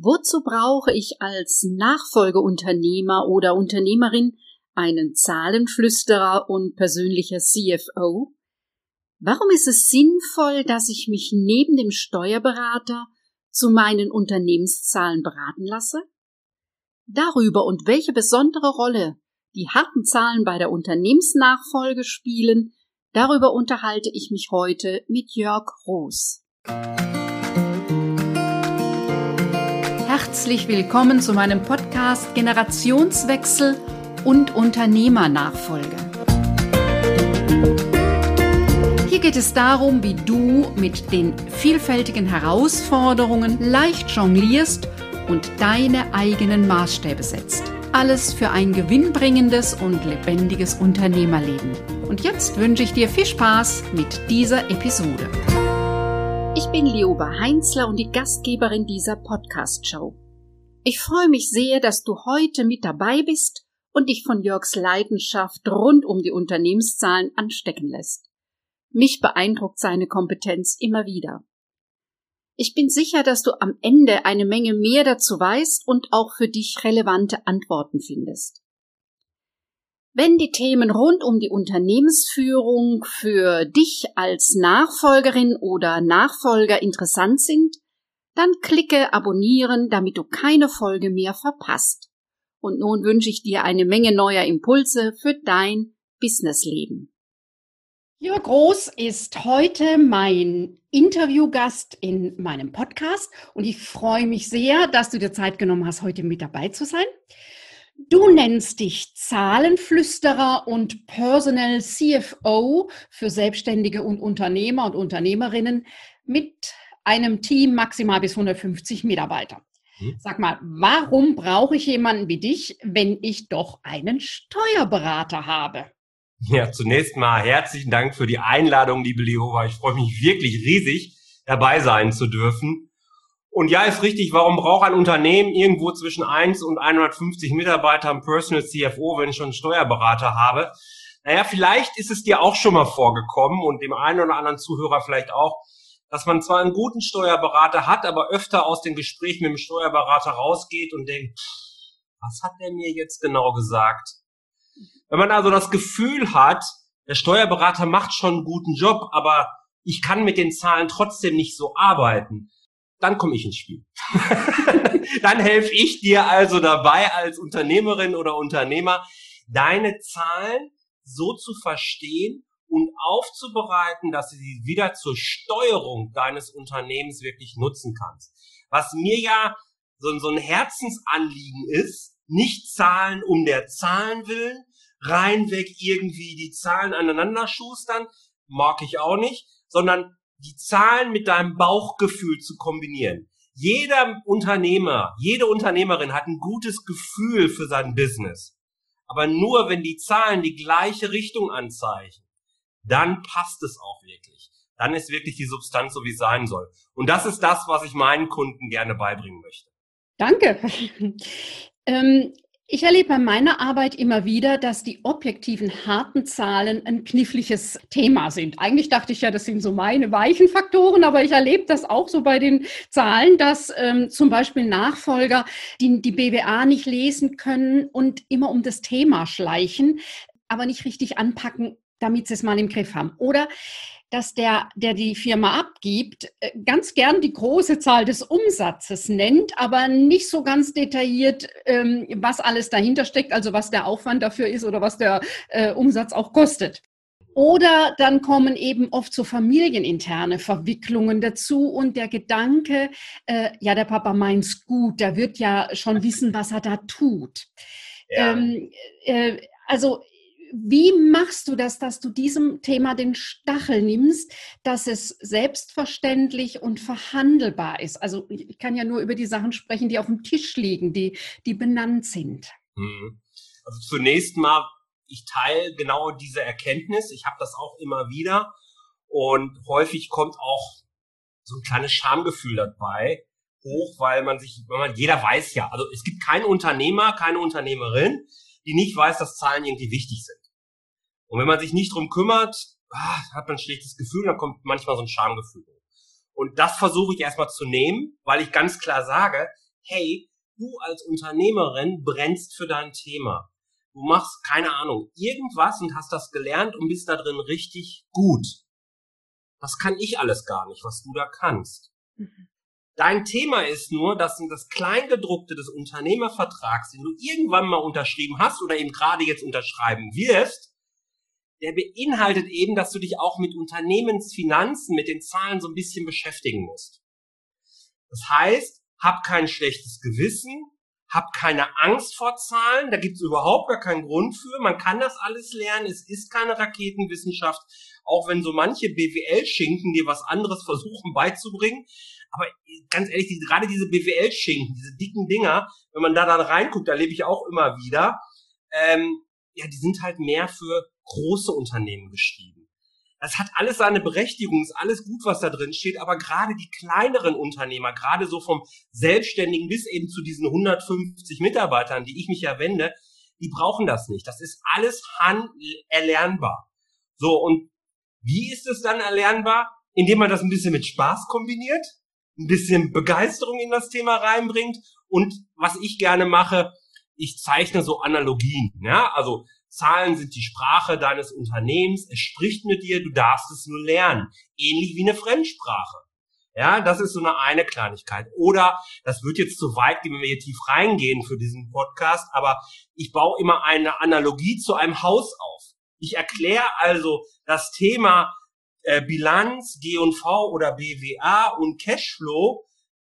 Wozu brauche ich als Nachfolgeunternehmer oder Unternehmerin einen Zahlenflüsterer und persönlicher CFO? Warum ist es sinnvoll, dass ich mich neben dem Steuerberater zu meinen Unternehmenszahlen beraten lasse? Darüber und welche besondere Rolle die harten Zahlen bei der Unternehmensnachfolge spielen, darüber unterhalte ich mich heute mit Jörg Roos. Herzlich willkommen zu meinem Podcast Generationswechsel und Unternehmernachfolge. Hier geht es darum, wie du mit den vielfältigen Herausforderungen leicht jonglierst und deine eigenen Maßstäbe setzt. Alles für ein gewinnbringendes und lebendiges Unternehmerleben. Und jetzt wünsche ich dir viel Spaß mit dieser Episode. Ich bin Lioba Heinzler und die Gastgeberin dieser Podcast-Show. Ich freue mich sehr, dass du heute mit dabei bist und dich von Jörgs Leidenschaft rund um die Unternehmenszahlen anstecken lässt. Mich beeindruckt seine Kompetenz immer wieder. Ich bin sicher, dass du am Ende eine Menge mehr dazu weißt und auch für dich relevante Antworten findest. Wenn die Themen rund um die Unternehmensführung für dich als Nachfolgerin oder Nachfolger interessant sind, dann klicke abonnieren, damit du keine Folge mehr verpasst. Und nun wünsche ich dir eine Menge neuer Impulse für dein Businessleben. Jörg Groß ist heute mein Interviewgast in meinem Podcast und ich freue mich sehr, dass du dir Zeit genommen hast, heute mit dabei zu sein. Du nennst dich Zahlenflüsterer und Personal CFO für Selbstständige und Unternehmer und Unternehmerinnen mit einem Team maximal bis 150 Mitarbeiter. Hm. Sag mal, warum brauche ich jemanden wie dich, wenn ich doch einen Steuerberater habe? Ja, zunächst mal herzlichen Dank für die Einladung, liebe Lehova. Ich freue mich wirklich riesig, dabei sein zu dürfen. Und ja, ist richtig, warum braucht ein Unternehmen irgendwo zwischen 1 und 150 Mitarbeitern Personal CFO, wenn ich schon einen Steuerberater habe? Naja, vielleicht ist es dir auch schon mal vorgekommen und dem einen oder anderen Zuhörer vielleicht auch, dass man zwar einen guten Steuerberater hat, aber öfter aus den Gesprächen mit dem Steuerberater rausgeht und denkt, was hat der mir jetzt genau gesagt? Wenn man also das Gefühl hat, der Steuerberater macht schon einen guten Job, aber ich kann mit den Zahlen trotzdem nicht so arbeiten, dann komme ich ins Spiel. dann helfe ich dir also dabei als Unternehmerin oder Unternehmer, deine Zahlen so zu verstehen und aufzubereiten, dass du sie wieder zur Steuerung deines Unternehmens wirklich nutzen kannst. Was mir ja so, so ein Herzensanliegen ist, nicht Zahlen um der Zahlen willen, reinweg irgendwie die Zahlen aneinander schustern, mag ich auch nicht, sondern die Zahlen mit deinem Bauchgefühl zu kombinieren. Jeder Unternehmer, jede Unternehmerin hat ein gutes Gefühl für sein Business. Aber nur wenn die Zahlen die gleiche Richtung anzeigen, dann passt es auch wirklich. Dann ist wirklich die Substanz so, wie es sein soll. Und das ist das, was ich meinen Kunden gerne beibringen möchte. Danke. ähm, ich erlebe bei meiner Arbeit immer wieder, dass die objektiven harten Zahlen ein kniffliges Thema sind. Eigentlich dachte ich ja, das sind so meine weichen Faktoren, aber ich erlebe das auch so bei den Zahlen, dass ähm, zum Beispiel Nachfolger die, die BWA nicht lesen können und immer um das Thema schleichen, aber nicht richtig anpacken, damit sie es mal im Griff haben. Oder dass der, der die Firma abgibt, äh, ganz gern die große Zahl des Umsatzes nennt, aber nicht so ganz detailliert, ähm, was alles dahinter steckt, also was der Aufwand dafür ist oder was der äh, Umsatz auch kostet. Oder dann kommen eben oft so familieninterne Verwicklungen dazu und der Gedanke, äh, ja, der Papa meint's gut, der wird ja schon wissen, was er da tut. Ja. Ähm, äh, also wie machst du das, dass du diesem Thema den Stachel nimmst, dass es selbstverständlich und verhandelbar ist? Also ich kann ja nur über die Sachen sprechen, die auf dem Tisch liegen, die, die benannt sind. Hm. Also zunächst mal, ich teile genau diese Erkenntnis. Ich habe das auch immer wieder. Und häufig kommt auch so ein kleines Schamgefühl dabei hoch, weil man sich, weil man, jeder weiß ja, also es gibt keinen Unternehmer, keine Unternehmerin, die nicht weiß, dass Zahlen irgendwie wichtig sind. Und wenn man sich nicht drum kümmert, ah, hat man ein schlechtes Gefühl, dann kommt manchmal so ein Schamgefühl. Und das versuche ich erstmal zu nehmen, weil ich ganz klar sage, hey, du als Unternehmerin brennst für dein Thema. Du machst, keine Ahnung, irgendwas und hast das gelernt und bist da drin richtig gut. Das kann ich alles gar nicht, was du da kannst. Mhm. Dein Thema ist nur, dass das Kleingedruckte des Unternehmervertrags, den du irgendwann mal unterschrieben hast oder eben gerade jetzt unterschreiben wirst, der beinhaltet eben, dass du dich auch mit Unternehmensfinanzen, mit den Zahlen so ein bisschen beschäftigen musst. Das heißt, hab kein schlechtes Gewissen, hab keine Angst vor Zahlen, da gibt's überhaupt gar keinen Grund für, man kann das alles lernen, es ist keine Raketenwissenschaft, auch wenn so manche BWL-Schinken dir was anderes versuchen beizubringen. Aber ganz ehrlich, die, gerade diese BWL-Schinken, diese dicken Dinger, wenn man da dann reinguckt, da lebe ich auch immer wieder, ähm, ja, die sind halt mehr für große Unternehmen geschrieben. Das hat alles seine Berechtigung, ist alles gut, was da drin steht, aber gerade die kleineren Unternehmer, gerade so vom Selbstständigen bis eben zu diesen 150 Mitarbeitern, die ich mich ja wende, die brauchen das nicht. Das ist alles erlernbar. So, und wie ist es dann erlernbar? Indem man das ein bisschen mit Spaß kombiniert, ein bisschen Begeisterung in das Thema reinbringt und was ich gerne mache, ich zeichne so Analogien. Ja? Also Zahlen sind die Sprache deines Unternehmens, es spricht mit dir, du darfst es nur lernen. Ähnlich wie eine Fremdsprache. Ja, das ist so eine eine Kleinigkeit. Oder, das wird jetzt zu weit gehen, wenn wir hier tief reingehen für diesen Podcast, aber ich baue immer eine Analogie zu einem Haus auf. Ich erkläre also das Thema äh, Bilanz, G&V oder BWA und Cashflow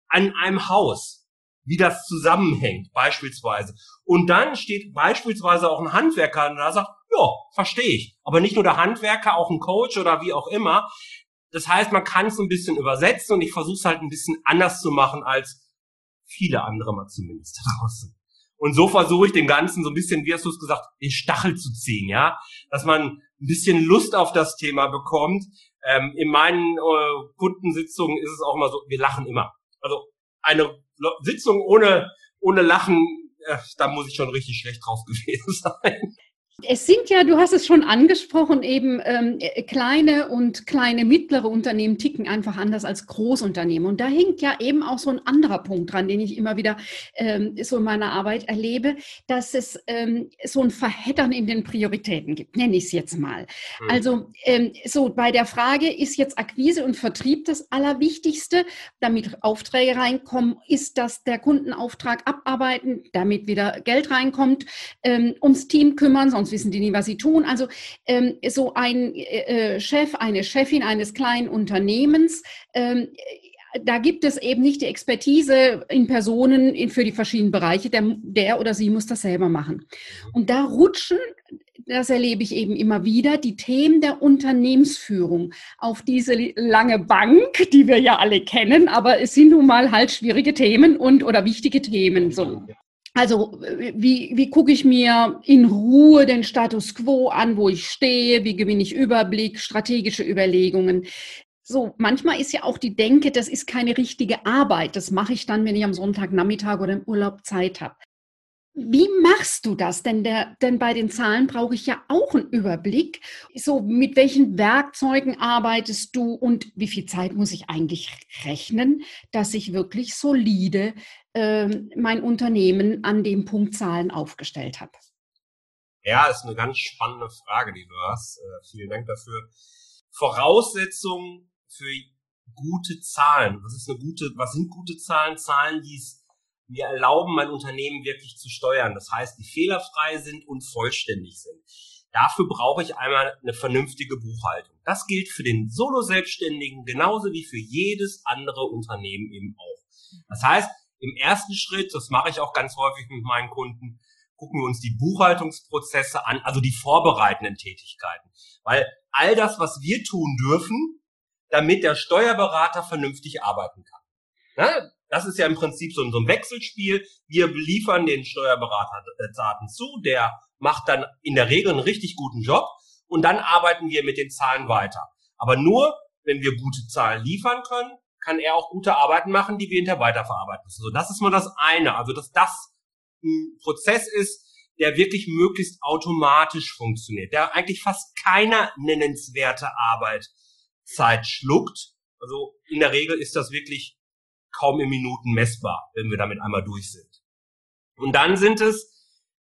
an einem Haus, wie das zusammenhängt beispielsweise. Und dann steht beispielsweise auch ein Handwerker und da sagt, ja, verstehe ich. Aber nicht nur der Handwerker, auch ein Coach oder wie auch immer. Das heißt, man kann es ein bisschen übersetzen und ich versuche es halt ein bisschen anders zu machen als viele andere mal zumindest da draußen. Und so versuche ich dem Ganzen so ein bisschen, wie hast du es gesagt, den Stachel zu ziehen, ja, dass man ein bisschen Lust auf das Thema bekommt. Ähm, in meinen äh, Kundensitzungen ist es auch immer so, wir lachen immer. Also eine Sitzung ohne ohne Lachen, äh, da muss ich schon richtig schlecht drauf gewesen sein. Es sind ja, du hast es schon angesprochen, eben ähm, äh, kleine und kleine mittlere Unternehmen ticken einfach anders als Großunternehmen. Und da hängt ja eben auch so ein anderer Punkt dran, den ich immer wieder ähm, so in meiner Arbeit erlebe, dass es ähm, so ein Verheddern in den Prioritäten gibt, nenne ich es jetzt mal. Mhm. Also ähm, so bei der Frage, ist jetzt Akquise und Vertrieb das Allerwichtigste, damit Aufträge reinkommen, ist das der Kundenauftrag abarbeiten, damit wieder Geld reinkommt, ähm, ums Team kümmern, sonst wissen die nie, was sie tun. Also ähm, so ein äh, äh, Chef, eine Chefin eines kleinen Unternehmens, ähm, da gibt es eben nicht die Expertise in Personen in, für die verschiedenen Bereiche. Der, der oder sie muss das selber machen. Und da rutschen, das erlebe ich eben immer wieder, die Themen der Unternehmensführung auf diese lange Bank, die wir ja alle kennen, aber es sind nun mal halt schwierige Themen und oder wichtige Themen. So. Also wie, wie gucke ich mir in Ruhe den Status quo an, wo ich stehe, wie gewinne ich Überblick, strategische Überlegungen. So, manchmal ist ja auch die Denke, das ist keine richtige Arbeit. Das mache ich dann, wenn ich am Sonntagnachmittag oder im Urlaub Zeit habe. Wie machst du das? Denn, der, denn bei den Zahlen brauche ich ja auch einen Überblick. So, mit welchen Werkzeugen arbeitest du und wie viel Zeit muss ich eigentlich rechnen, dass ich wirklich solide mein Unternehmen an dem Punkt Zahlen aufgestellt habe? Ja, ist eine ganz spannende Frage, die du hast. Äh, vielen Dank dafür. Voraussetzungen für gute Zahlen. Was ist eine gute, was sind gute Zahlen? Zahlen, die es mir erlauben, mein Unternehmen wirklich zu steuern. Das heißt, die fehlerfrei sind und vollständig sind. Dafür brauche ich einmal eine vernünftige Buchhaltung. Das gilt für den Solo-Selbstständigen genauso wie für jedes andere Unternehmen eben auch. Das heißt, im ersten Schritt, das mache ich auch ganz häufig mit meinen Kunden, gucken wir uns die Buchhaltungsprozesse an, also die vorbereitenden Tätigkeiten. Weil all das, was wir tun dürfen, damit der Steuerberater vernünftig arbeiten kann. Ne? Das ist ja im Prinzip so, ein Wechselspiel. Wir liefern den Steuerberater äh, Daten zu, der macht dann in der Regel einen richtig guten Job und dann arbeiten wir mit den Zahlen weiter. Aber nur, wenn wir gute Zahlen liefern können, kann er auch gute Arbeiten machen, die wir hinterher weiterverarbeiten müssen. So, das ist nur das eine. Also, dass das ein Prozess ist, der wirklich möglichst automatisch funktioniert, der eigentlich fast keiner nennenswerte Arbeit Zeit schluckt. Also in der Regel ist das wirklich kaum in Minuten messbar, wenn wir damit einmal durch sind. Und dann sind es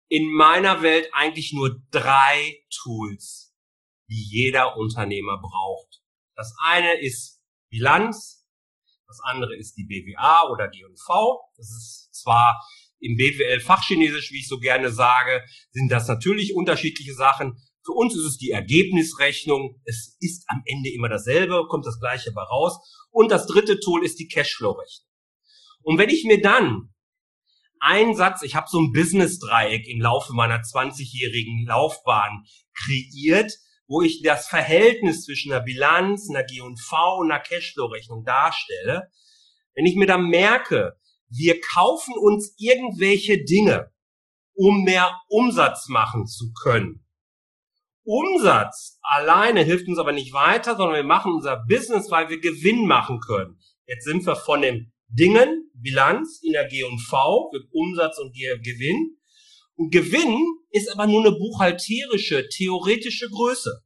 in meiner Welt eigentlich nur drei Tools, die jeder Unternehmer braucht. Das eine ist Bilanz, das andere ist die BWA oder G&V. Das ist zwar im BWL Fachchinesisch, wie ich so gerne sage, sind das natürlich unterschiedliche Sachen. Für uns ist es die Ergebnisrechnung. Es ist am Ende immer dasselbe, kommt das gleiche bei raus. Und das dritte Tool ist die Cashflow-Rechnung. Und wenn ich mir dann einen Satz, ich habe so ein Business-Dreieck im Laufe meiner 20-jährigen Laufbahn kreiert, wo ich das Verhältnis zwischen einer Bilanz, einer G&V und einer Cashflow-Rechnung darstelle. Wenn ich mir dann merke, wir kaufen uns irgendwelche Dinge, um mehr Umsatz machen zu können. Umsatz alleine hilft uns aber nicht weiter, sondern wir machen unser Business, weil wir Gewinn machen können. Jetzt sind wir von den Dingen, Bilanz in der G&V, Umsatz und Gewinn. Gewinn ist aber nur eine buchhalterische, theoretische Größe.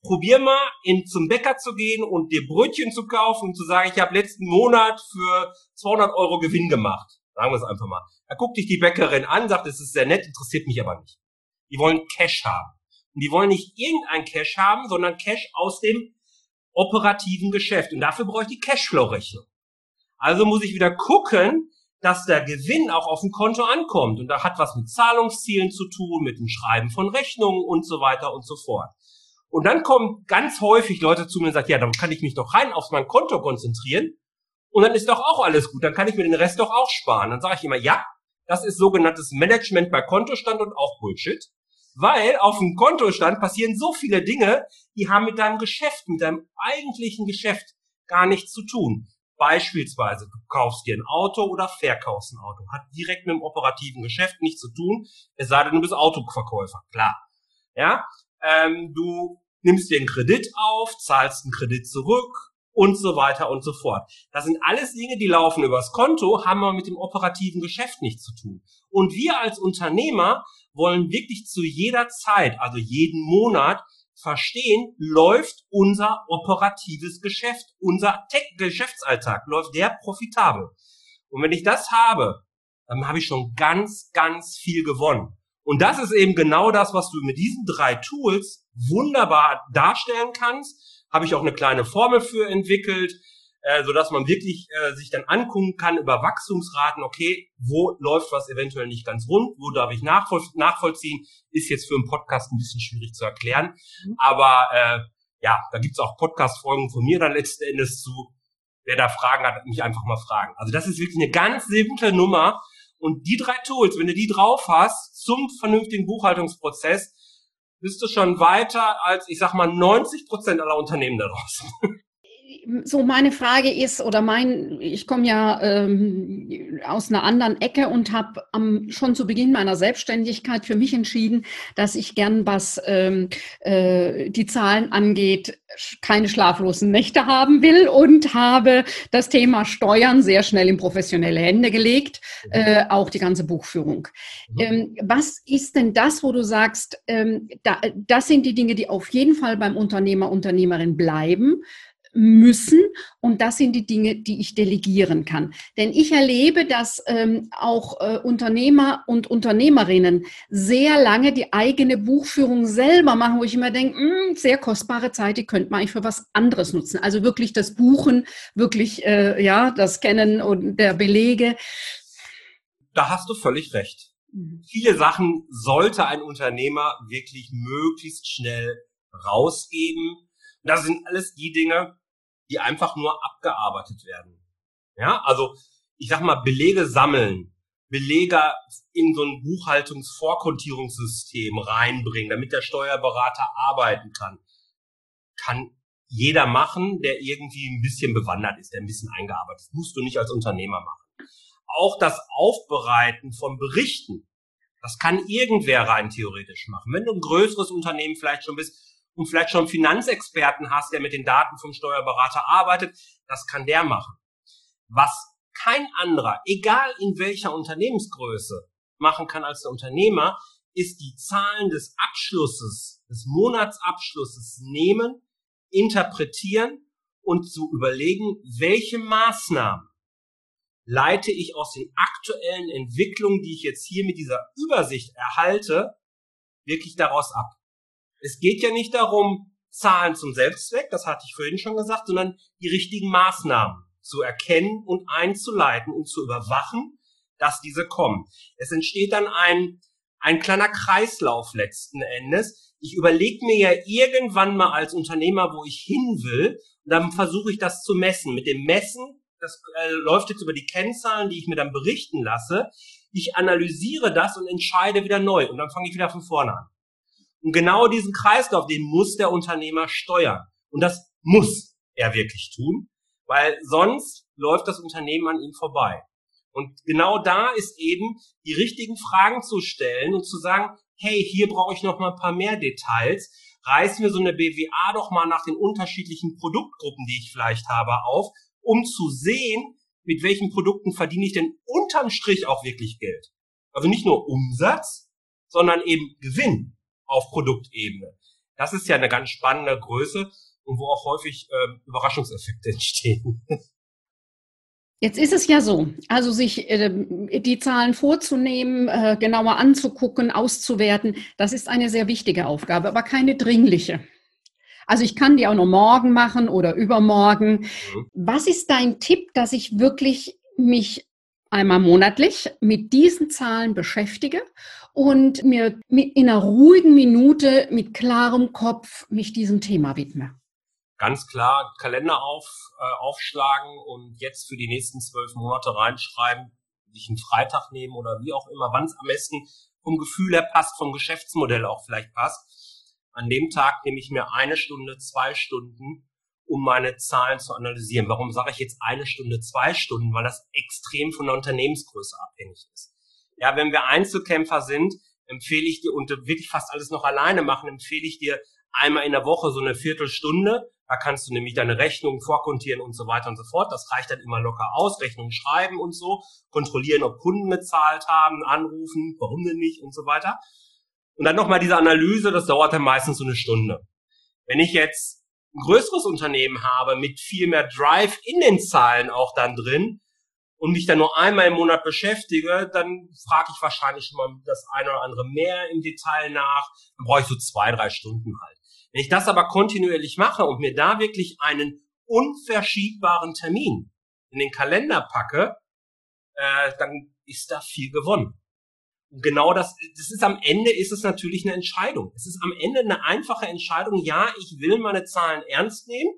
Probier mal, in, zum Bäcker zu gehen und dir Brötchen zu kaufen und zu sagen, ich habe letzten Monat für 200 Euro Gewinn gemacht. Sagen wir es einfach mal. Da guckt dich die Bäckerin an, sagt, es ist sehr nett, interessiert mich aber nicht. Die wollen Cash haben. Und die wollen nicht irgendein Cash haben, sondern Cash aus dem operativen Geschäft. Und dafür brauche ich die Cashflow-Rechnung. Also muss ich wieder gucken, dass der Gewinn auch auf dem Konto ankommt. Und da hat was mit Zahlungszielen zu tun, mit dem Schreiben von Rechnungen und so weiter und so fort. Und dann kommen ganz häufig Leute zu mir und sagen, ja, dann kann ich mich doch rein auf mein Konto konzentrieren. Und dann ist doch auch alles gut. Dann kann ich mir den Rest doch auch sparen. Dann sage ich immer, ja, das ist sogenanntes Management bei Kontostand und auch Bullshit. Weil auf dem Kontostand passieren so viele Dinge, die haben mit deinem Geschäft, mit deinem eigentlichen Geschäft gar nichts zu tun. Beispielsweise, du kaufst dir ein Auto oder verkaufst ein Auto. Hat direkt mit dem operativen Geschäft nichts zu tun, es sei denn, du bist Autoverkäufer, klar. Ja, ähm, du nimmst dir einen Kredit auf, zahlst einen Kredit zurück und so weiter und so fort. Das sind alles Dinge, die laufen übers Konto, haben aber mit dem operativen Geschäft nichts zu tun. Und wir als Unternehmer wollen wirklich zu jeder Zeit, also jeden Monat, verstehen, läuft unser operatives Geschäft, unser Tech Geschäftsalltag, läuft der profitabel. Und wenn ich das habe, dann habe ich schon ganz, ganz viel gewonnen. Und das ist eben genau das, was du mit diesen drei Tools wunderbar darstellen kannst. Habe ich auch eine kleine Formel für entwickelt, äh, so dass man wirklich äh, sich dann angucken kann über Wachstumsraten. Okay, wo läuft was eventuell nicht ganz rund? Wo darf ich nachvoll nachvollziehen? Ist jetzt für einen Podcast ein bisschen schwierig zu erklären. Mhm. Aber äh, ja, da gibt's auch Podcast-Folgen von mir dann letzten Endes zu. Wer da Fragen hat, mich einfach mal fragen. Also das ist wirklich eine ganz simple Nummer und die drei Tools, wenn du die drauf hast, zum vernünftigen Buchhaltungsprozess, bist du schon weiter als, ich sag mal, 90 Prozent aller Unternehmen da draußen. so meine Frage ist, oder mein, ich komme ja ähm, aus einer anderen Ecke und habe schon zu Beginn meiner Selbstständigkeit für mich entschieden, dass ich gern, was ähm, äh, die Zahlen angeht, keine schlaflosen Nächte haben will und habe das Thema Steuern sehr schnell in professionelle Hände gelegt, mhm. äh, auch die ganze Buchführung. Mhm. Ähm, was ist denn das, wo du sagst, ähm, da, das sind die Dinge, die auf jeden Fall beim Unternehmer, Unternehmerin bleiben? Müssen. Und das sind die Dinge, die ich delegieren kann. Denn ich erlebe, dass ähm, auch äh, Unternehmer und Unternehmerinnen sehr lange die eigene Buchführung selber machen, wo ich immer denke, mh, hm, sehr kostbare Zeit, die könnte man eigentlich für was anderes nutzen. Also wirklich das Buchen, wirklich äh, ja das Kennen und der Belege. Da hast du völlig recht. Mhm. Viele Sachen sollte ein Unternehmer wirklich möglichst schnell rausgeben. Das sind alles die Dinge, die einfach nur abgearbeitet werden. Ja, also ich sag mal, Belege sammeln, Belege in so ein Buchhaltungsvorkontierungssystem reinbringen, damit der Steuerberater arbeiten kann, kann jeder machen, der irgendwie ein bisschen bewandert ist, der ein bisschen eingearbeitet ist. Musst du nicht als Unternehmer machen. Auch das Aufbereiten von Berichten, das kann irgendwer rein theoretisch machen. Wenn du ein größeres Unternehmen vielleicht schon bist, und vielleicht schon Finanzexperten hast, der mit den Daten vom Steuerberater arbeitet, das kann der machen. Was kein anderer, egal in welcher Unternehmensgröße, machen kann als der Unternehmer, ist die Zahlen des Abschlusses, des Monatsabschlusses nehmen, interpretieren und zu überlegen, welche Maßnahmen leite ich aus den aktuellen Entwicklungen, die ich jetzt hier mit dieser Übersicht erhalte, wirklich daraus ab. Es geht ja nicht darum, Zahlen zum Selbstzweck, das hatte ich vorhin schon gesagt, sondern die richtigen Maßnahmen zu erkennen und einzuleiten und zu überwachen, dass diese kommen. Es entsteht dann ein, ein kleiner Kreislauf letzten Endes. Ich überlege mir ja irgendwann mal als Unternehmer, wo ich hin will, und dann versuche ich das zu messen. Mit dem Messen, das äh, läuft jetzt über die Kennzahlen, die ich mir dann berichten lasse. Ich analysiere das und entscheide wieder neu und dann fange ich wieder von vorne an. Und genau diesen Kreislauf, den muss der Unternehmer steuern. Und das muss er wirklich tun, weil sonst läuft das Unternehmen an ihm vorbei. Und genau da ist eben die richtigen Fragen zu stellen und zu sagen, hey, hier brauche ich noch mal ein paar mehr Details. Reißen wir so eine BWA doch mal nach den unterschiedlichen Produktgruppen, die ich vielleicht habe, auf, um zu sehen, mit welchen Produkten verdiene ich denn unterm Strich auch wirklich Geld. Also nicht nur Umsatz, sondern eben Gewinn auf Produktebene. Das ist ja eine ganz spannende Größe und wo auch häufig äh, Überraschungseffekte entstehen. Jetzt ist es ja so, also sich äh, die Zahlen vorzunehmen, äh, genauer anzugucken, auszuwerten, das ist eine sehr wichtige Aufgabe, aber keine dringliche. Also ich kann die auch noch morgen machen oder übermorgen. Mhm. Was ist dein Tipp, dass ich wirklich mich einmal monatlich mit diesen Zahlen beschäftige und mir in einer ruhigen Minute mit klarem Kopf mich diesem Thema widme? ganz klar Kalender auf, äh, aufschlagen und jetzt für die nächsten zwölf Monate reinschreiben, sich einen Freitag nehmen oder wie auch immer, wann es am besten vom Gefühl her passt, vom Geschäftsmodell auch vielleicht passt. An dem Tag nehme ich mir eine Stunde, zwei Stunden, um meine Zahlen zu analysieren. Warum sage ich jetzt eine Stunde, zwei Stunden? Weil das extrem von der Unternehmensgröße abhängig ist. Ja, wenn wir Einzelkämpfer sind, empfehle ich dir und wirklich fast alles noch alleine machen, empfehle ich dir einmal in der Woche so eine Viertelstunde, da kannst du nämlich deine Rechnungen vorkontieren und so weiter und so fort. Das reicht dann immer locker aus. Rechnungen schreiben und so. Kontrollieren, ob Kunden bezahlt haben, anrufen, warum denn nicht und so weiter. Und dann nochmal diese Analyse, das dauert dann meistens so eine Stunde. Wenn ich jetzt ein größeres Unternehmen habe mit viel mehr Drive in den Zahlen auch dann drin und mich dann nur einmal im Monat beschäftige, dann frage ich wahrscheinlich schon mal das eine oder andere mehr im Detail nach. Dann brauche ich so zwei, drei Stunden halt. Wenn ich das aber kontinuierlich mache und mir da wirklich einen unverschiebbaren Termin in den Kalender packe, äh, dann ist da viel gewonnen. Und genau das, das ist am Ende ist es natürlich eine Entscheidung. Es ist am Ende eine einfache Entscheidung. Ja, ich will meine Zahlen ernst nehmen.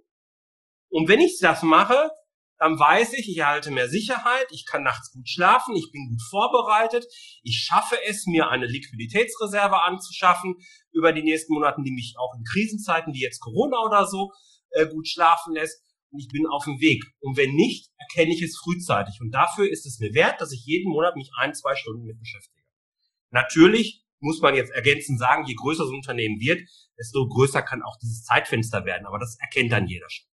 Und wenn ich das mache, dann weiß ich, ich erhalte mehr Sicherheit, ich kann nachts gut schlafen, ich bin gut vorbereitet, ich schaffe es, mir eine Liquiditätsreserve anzuschaffen über die nächsten Monaten, die mich auch in Krisenzeiten wie jetzt Corona oder so äh, gut schlafen lässt. Und ich bin auf dem Weg. Und wenn nicht, erkenne ich es frühzeitig. Und dafür ist es mir wert, dass ich jeden Monat mich ein, zwei Stunden mit beschäftige. Natürlich muss man jetzt ergänzend sagen, je größer so ein Unternehmen wird, desto größer kann auch dieses Zeitfenster werden. Aber das erkennt dann jeder schon.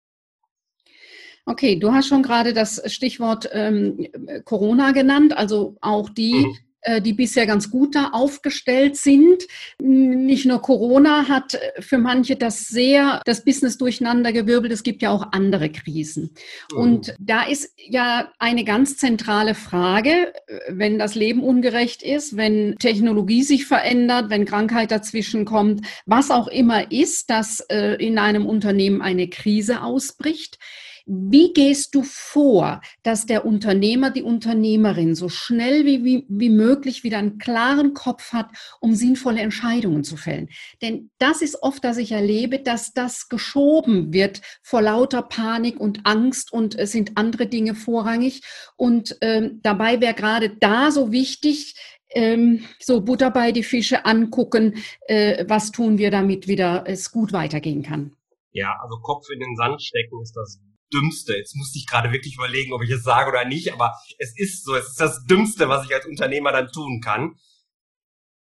Okay, du hast schon gerade das Stichwort ähm, Corona genannt, also auch die, mhm. äh, die bisher ganz gut da aufgestellt sind. Nicht nur Corona hat für manche das sehr, das Business durcheinander gewirbelt, es gibt ja auch andere Krisen. Mhm. Und da ist ja eine ganz zentrale Frage, wenn das Leben ungerecht ist, wenn Technologie sich verändert, wenn Krankheit dazwischen kommt, was auch immer ist, dass äh, in einem Unternehmen eine Krise ausbricht wie gehst du vor, dass der Unternehmer, die Unternehmerin so schnell wie, wie, wie möglich wieder einen klaren Kopf hat, um sinnvolle Entscheidungen zu fällen? Denn das ist oft, dass ich erlebe, dass das geschoben wird vor lauter Panik und Angst und es sind andere Dinge vorrangig. Und ähm, dabei wäre gerade da so wichtig, ähm, so Butter bei die Fische angucken, äh, was tun wir, damit wieder es gut weitergehen kann. Ja, also Kopf in den Sand stecken ist das Dümmste. Jetzt musste ich gerade wirklich überlegen, ob ich es sage oder nicht, aber es ist so, es ist das Dümmste, was ich als Unternehmer dann tun kann.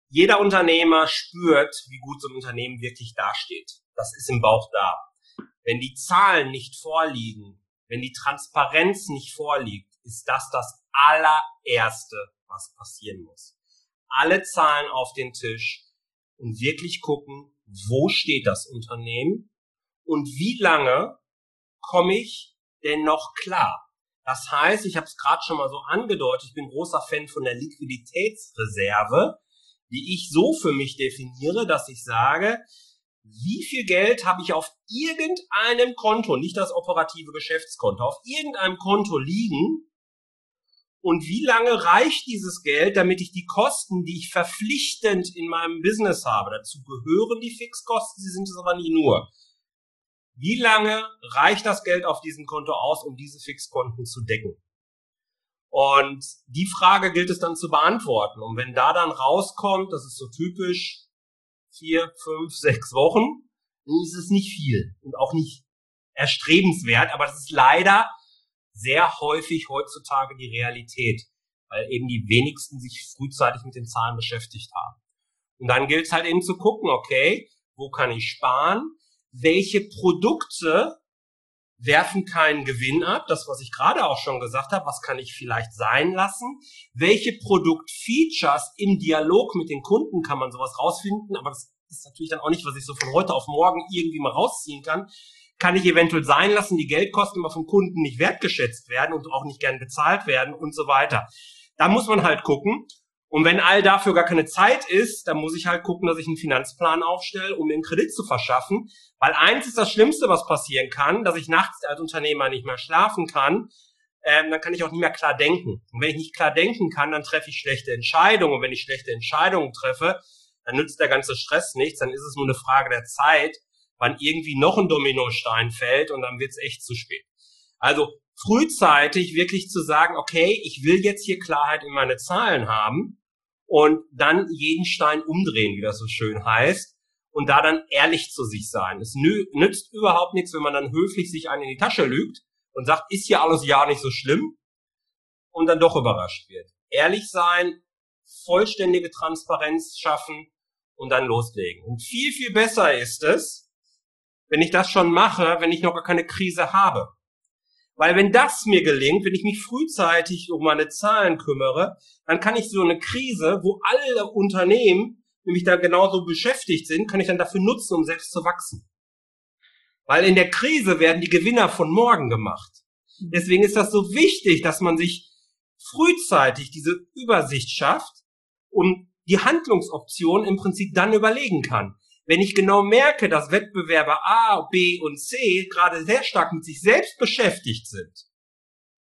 Jeder Unternehmer spürt, wie gut so ein Unternehmen wirklich dasteht. Das ist im Bauch da. Wenn die Zahlen nicht vorliegen, wenn die Transparenz nicht vorliegt, ist das das allererste, was passieren muss. Alle Zahlen auf den Tisch und wirklich gucken, wo steht das Unternehmen und wie lange komme ich denn noch klar? Das heißt, ich habe es gerade schon mal so angedeutet, ich bin großer Fan von der Liquiditätsreserve, die ich so für mich definiere, dass ich sage, wie viel Geld habe ich auf irgendeinem Konto, nicht das operative Geschäftskonto, auf irgendeinem Konto liegen und wie lange reicht dieses Geld, damit ich die Kosten, die ich verpflichtend in meinem Business habe, dazu gehören die Fixkosten, sie sind es aber nie nur. Wie lange reicht das Geld auf diesem Konto aus, um diese Fixkonten zu decken? Und die Frage gilt es dann zu beantworten. Und wenn da dann rauskommt, das ist so typisch, vier, fünf, sechs Wochen, dann ist es nicht viel und auch nicht erstrebenswert, aber das ist leider sehr häufig heutzutage die Realität, weil eben die wenigsten sich frühzeitig mit den Zahlen beschäftigt haben. Und dann gilt es halt eben zu gucken, okay, wo kann ich sparen? Welche Produkte werfen keinen Gewinn ab, das, was ich gerade auch schon gesagt habe, was kann ich vielleicht sein lassen, welche Produktfeatures im Dialog mit den Kunden kann man sowas rausfinden, aber das ist natürlich dann auch nicht, was ich so von heute auf morgen irgendwie mal rausziehen kann, kann ich eventuell sein lassen, die Geldkosten aber vom Kunden nicht wertgeschätzt werden und auch nicht gern bezahlt werden und so weiter. Da muss man halt gucken. Und wenn all dafür gar keine Zeit ist, dann muss ich halt gucken, dass ich einen Finanzplan aufstelle, um mir einen Kredit zu verschaffen. Weil eins ist das Schlimmste, was passieren kann, dass ich nachts als Unternehmer nicht mehr schlafen kann. Ähm, dann kann ich auch nicht mehr klar denken. Und wenn ich nicht klar denken kann, dann treffe ich schlechte Entscheidungen. Und wenn ich schlechte Entscheidungen treffe, dann nützt der ganze Stress nichts. Dann ist es nur eine Frage der Zeit, wann irgendwie noch ein Dominostein fällt und dann wird es echt zu spät. Also frühzeitig wirklich zu sagen, okay, ich will jetzt hier Klarheit in meine Zahlen haben und dann jeden Stein umdrehen, wie das so schön heißt, und da dann ehrlich zu sich sein. Es nützt überhaupt nichts, wenn man dann höflich sich einen in die Tasche lügt und sagt, ist hier alles ja nicht so schlimm und dann doch überrascht wird. Ehrlich sein, vollständige Transparenz schaffen und dann loslegen. Und viel, viel besser ist es, wenn ich das schon mache, wenn ich noch gar keine Krise habe. Weil wenn das mir gelingt, wenn ich mich frühzeitig um meine Zahlen kümmere, dann kann ich so eine Krise, wo alle Unternehmen nämlich da genauso beschäftigt sind, kann ich dann dafür nutzen, um selbst zu wachsen. Weil in der Krise werden die Gewinner von morgen gemacht. Deswegen ist das so wichtig, dass man sich frühzeitig diese Übersicht schafft und die Handlungsoption im Prinzip dann überlegen kann. Wenn ich genau merke, dass Wettbewerber A, B und C gerade sehr stark mit sich selbst beschäftigt sind,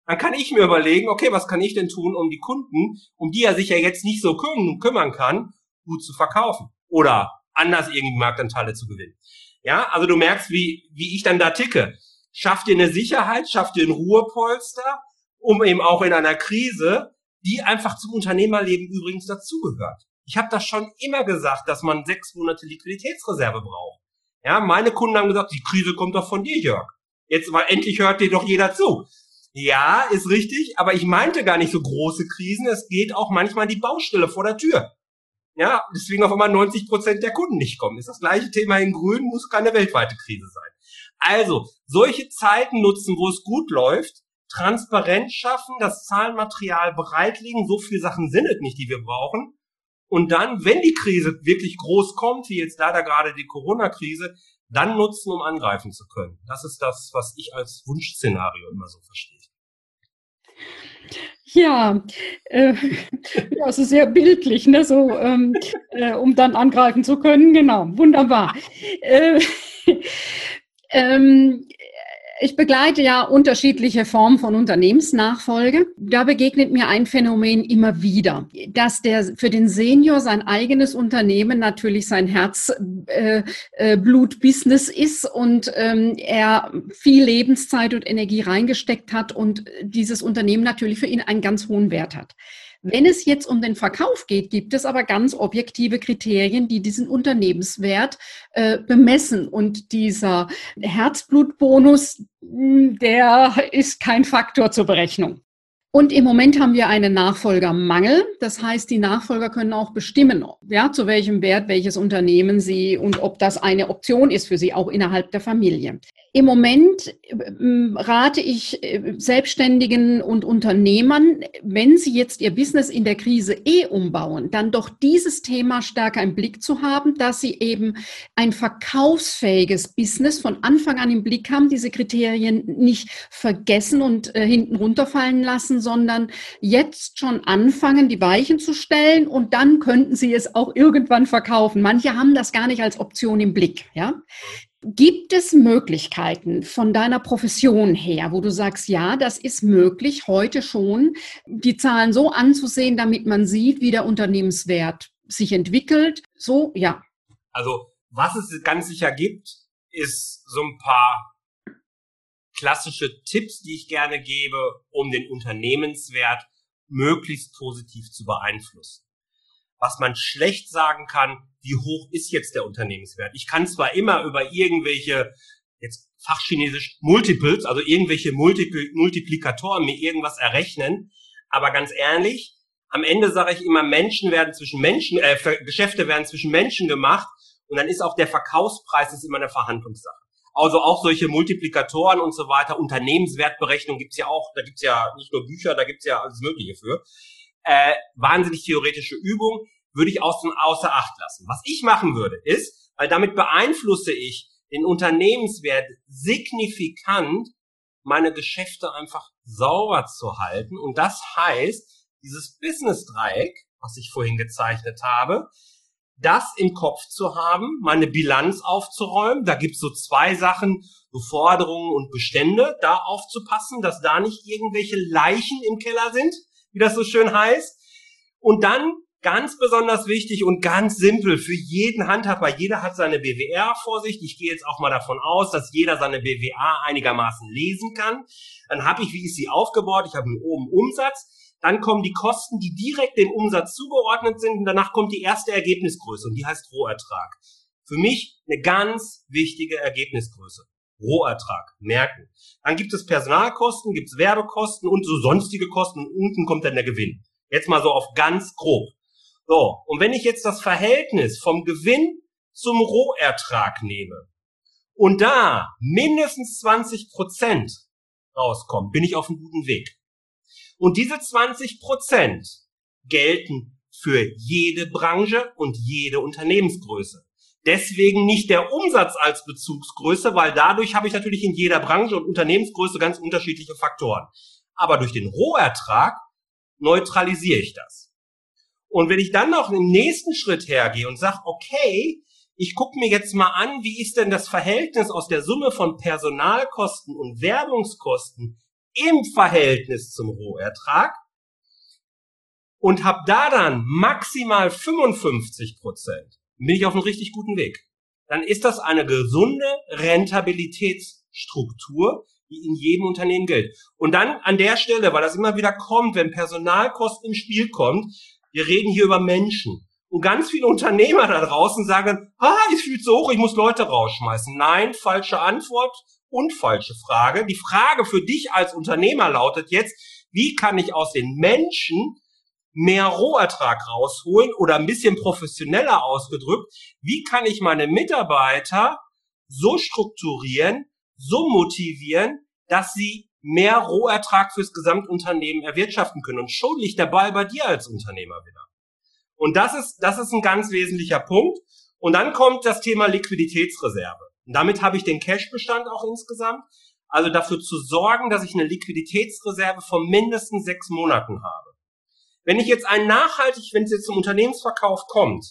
dann kann ich mir überlegen, okay, was kann ich denn tun, um die Kunden, um die er sich ja jetzt nicht so kümmern kann, gut zu verkaufen oder anders irgendwie Marktanteile zu gewinnen. Ja, also du merkst, wie, wie ich dann da ticke. Schaff dir eine Sicherheit, schaff dir ein Ruhepolster, um eben auch in einer Krise, die einfach zum Unternehmerleben übrigens dazugehört. Ich habe das schon immer gesagt, dass man sechs Monate Liquiditätsreserve braucht. Ja, meine Kunden haben gesagt, die Krise kommt doch von dir, Jörg. Jetzt mal endlich hört dir doch jeder zu. Ja, ist richtig, aber ich meinte gar nicht so große Krisen. Es geht auch manchmal die Baustelle vor der Tür. Ja, deswegen auf einmal 90 Prozent der Kunden nicht kommen. Ist das gleiche Thema in Grün, muss keine weltweite Krise sein. Also, solche Zeiten nutzen, wo es gut läuft, Transparenz schaffen, das Zahlenmaterial bereitlegen, so viele Sachen sind es nicht, die wir brauchen, und dann, wenn die Krise wirklich groß kommt, wie jetzt leider gerade die Corona-Krise, dann nutzen, um angreifen zu können. Das ist das, was ich als Wunschszenario immer so verstehe. Ja, äh, ja, also sehr bildlich, ne? so, ähm, äh, um dann angreifen zu können. Genau, wunderbar. Äh, ähm, ich begleite ja unterschiedliche Formen von Unternehmensnachfolge. Da begegnet mir ein Phänomen immer wieder, dass der für den Senior sein eigenes Unternehmen natürlich sein Herzblut-Business äh, äh, ist und ähm, er viel Lebenszeit und Energie reingesteckt hat und dieses Unternehmen natürlich für ihn einen ganz hohen Wert hat. Wenn es jetzt um den Verkauf geht, gibt es aber ganz objektive Kriterien, die diesen Unternehmenswert äh, bemessen. Und dieser Herzblutbonus, hm, der ist kein Faktor zur Berechnung. Und im Moment haben wir einen Nachfolgermangel. Das heißt, die Nachfolger können auch bestimmen, ja, zu welchem Wert welches Unternehmen sie und ob das eine Option ist für sie, auch innerhalb der Familie. Im Moment ähm, rate ich äh, Selbstständigen und Unternehmern, wenn sie jetzt ihr Business in der Krise eh umbauen, dann doch dieses Thema stärker im Blick zu haben, dass sie eben ein verkaufsfähiges Business von Anfang an im Blick haben, diese Kriterien nicht vergessen und äh, hinten runterfallen lassen, sondern jetzt schon anfangen, die Weichen zu stellen und dann könnten sie es auch irgendwann verkaufen. Manche haben das gar nicht als Option im Blick, ja. Gibt es Möglichkeiten von deiner Profession her, wo du sagst, ja, das ist möglich, heute schon die Zahlen so anzusehen, damit man sieht, wie der Unternehmenswert sich entwickelt? So, ja. Also, was es ganz sicher gibt, ist so ein paar klassische Tipps, die ich gerne gebe, um den Unternehmenswert möglichst positiv zu beeinflussen. Was man schlecht sagen kann, wie hoch ist jetzt der Unternehmenswert? Ich kann zwar immer über irgendwelche, jetzt fachchinesisch Multiples, also irgendwelche Multipl Multiplikatoren mir irgendwas errechnen, aber ganz ehrlich, am Ende sage ich immer, Menschen werden zwischen Menschen, äh, Geschäfte werden zwischen Menschen gemacht und dann ist auch der Verkaufspreis ist immer eine Verhandlungssache. Also auch solche Multiplikatoren und so weiter, Unternehmenswertberechnung gibt's ja auch, da gibt's ja nicht nur Bücher, da gibt's ja alles Mögliche für. Äh, wahnsinnig theoretische Übung würde ich außen, außer Acht lassen. Was ich machen würde, ist, weil damit beeinflusse ich den Unternehmenswert signifikant, meine Geschäfte einfach sauber zu halten. Und das heißt, dieses Business-Dreieck, was ich vorhin gezeichnet habe, das im Kopf zu haben, meine Bilanz aufzuräumen. Da gibt's so zwei Sachen, so Forderungen und Bestände, da aufzupassen, dass da nicht irgendwelche Leichen im Keller sind, wie das so schön heißt. Und dann Ganz besonders wichtig und ganz simpel für jeden Handhaber. Jeder hat seine BWR vor sich. Ich gehe jetzt auch mal davon aus, dass jeder seine BWA einigermaßen lesen kann. Dann habe ich, wie ist sie aufgebaut? Ich habe einen oben Umsatz. Dann kommen die Kosten, die direkt dem Umsatz zugeordnet sind. Und danach kommt die erste Ergebnisgröße und die heißt Rohertrag. Für mich eine ganz wichtige Ergebnisgröße. Rohertrag, merken. Dann gibt es Personalkosten, gibt es Werbekosten und so sonstige Kosten und unten kommt dann der Gewinn. Jetzt mal so auf ganz grob. So, und wenn ich jetzt das Verhältnis vom Gewinn zum Rohertrag nehme und da mindestens 20 Prozent rauskommt, bin ich auf einem guten Weg. Und diese 20 Prozent gelten für jede Branche und jede Unternehmensgröße. Deswegen nicht der Umsatz als Bezugsgröße, weil dadurch habe ich natürlich in jeder Branche und Unternehmensgröße ganz unterschiedliche Faktoren. Aber durch den Rohertrag neutralisiere ich das. Und wenn ich dann noch im nächsten Schritt hergehe und sage, okay, ich gucke mir jetzt mal an, wie ist denn das Verhältnis aus der Summe von Personalkosten und Werbungskosten im Verhältnis zum Rohertrag und habe da dann maximal 55 Prozent, bin ich auf einem richtig guten Weg. Dann ist das eine gesunde Rentabilitätsstruktur, die in jedem Unternehmen gilt. Und dann an der Stelle, weil das immer wieder kommt, wenn Personalkosten im Spiel kommt, wir reden hier über Menschen. Und ganz viele Unternehmer da draußen sagen, ah, ich fühle so hoch, ich muss Leute rausschmeißen. Nein, falsche Antwort und falsche Frage. Die Frage für dich als Unternehmer lautet jetzt, wie kann ich aus den Menschen mehr Rohertrag rausholen oder ein bisschen professioneller ausgedrückt, wie kann ich meine Mitarbeiter so strukturieren, so motivieren, dass sie mehr Rohertrag fürs Gesamtunternehmen erwirtschaften können. Und schon liegt der Ball bei dir als Unternehmer wieder. Und das ist, das ist ein ganz wesentlicher Punkt. Und dann kommt das Thema Liquiditätsreserve. Und damit habe ich den Cashbestand auch insgesamt. Also dafür zu sorgen, dass ich eine Liquiditätsreserve von mindestens sechs Monaten habe. Wenn ich jetzt ein nachhaltig, wenn es jetzt zum Unternehmensverkauf kommt,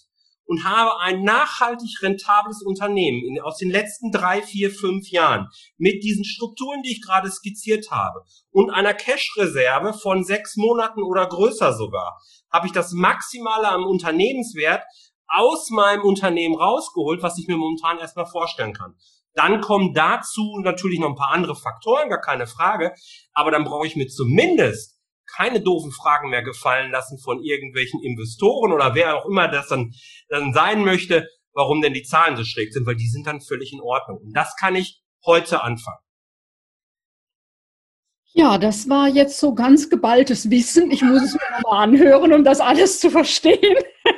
und habe ein nachhaltig rentables Unternehmen in, aus den letzten drei, vier, fünf Jahren mit diesen Strukturen, die ich gerade skizziert habe und einer Cash-Reserve von sechs Monaten oder größer sogar, habe ich das Maximale am Unternehmenswert aus meinem Unternehmen rausgeholt, was ich mir momentan erstmal vorstellen kann. Dann kommen dazu natürlich noch ein paar andere Faktoren, gar keine Frage, aber dann brauche ich mir zumindest keine doofen Fragen mehr gefallen lassen von irgendwelchen Investoren oder wer auch immer das dann, dann sein möchte, warum denn die Zahlen so schräg sind, weil die sind dann völlig in Ordnung. Und das kann ich heute anfangen. Ja, das war jetzt so ganz geballtes Wissen. Ich muss es mir nochmal anhören, um das alles zu verstehen.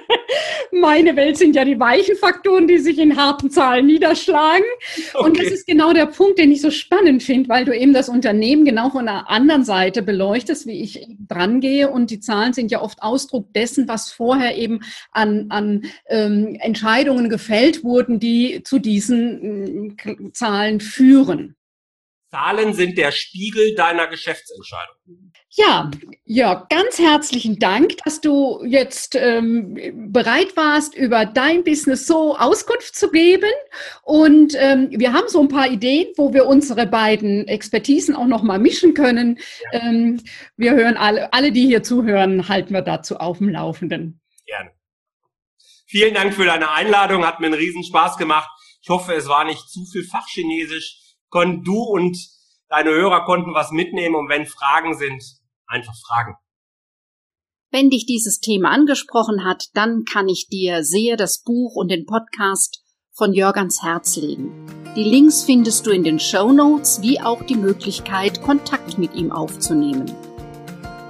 Meine Welt sind ja die weichen Faktoren, die sich in harten Zahlen niederschlagen. Okay. Und das ist genau der Punkt, den ich so spannend finde, weil du eben das Unternehmen genau von der anderen Seite beleuchtest, wie ich dran gehe. Und die Zahlen sind ja oft Ausdruck dessen, was vorher eben an, an ähm, Entscheidungen gefällt wurden, die zu diesen äh, Zahlen führen. Zahlen sind der Spiegel deiner Geschäftsentscheidung. Ja, Jörg, ganz herzlichen Dank, dass du jetzt ähm, bereit warst, über dein Business so Auskunft zu geben. Und ähm, wir haben so ein paar Ideen, wo wir unsere beiden Expertisen auch nochmal mischen können. Ja. Ähm, wir hören alle, alle, die hier zuhören, halten wir dazu auf dem Laufenden. Gerne. Vielen Dank für deine Einladung, hat mir einen Riesenspaß gemacht. Ich hoffe, es war nicht zu viel Fachchinesisch können du und deine Hörer konnten was mitnehmen und wenn Fragen sind, einfach fragen. Wenn dich dieses Thema angesprochen hat, dann kann ich dir sehr das Buch und den Podcast von Jörg ans Herz legen. Die Links findest du in den Show Notes, wie auch die Möglichkeit, Kontakt mit ihm aufzunehmen.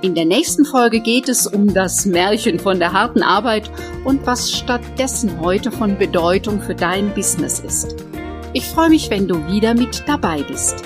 In der nächsten Folge geht es um das Märchen von der harten Arbeit und was stattdessen heute von Bedeutung für dein Business ist. Ich freue mich, wenn du wieder mit dabei bist.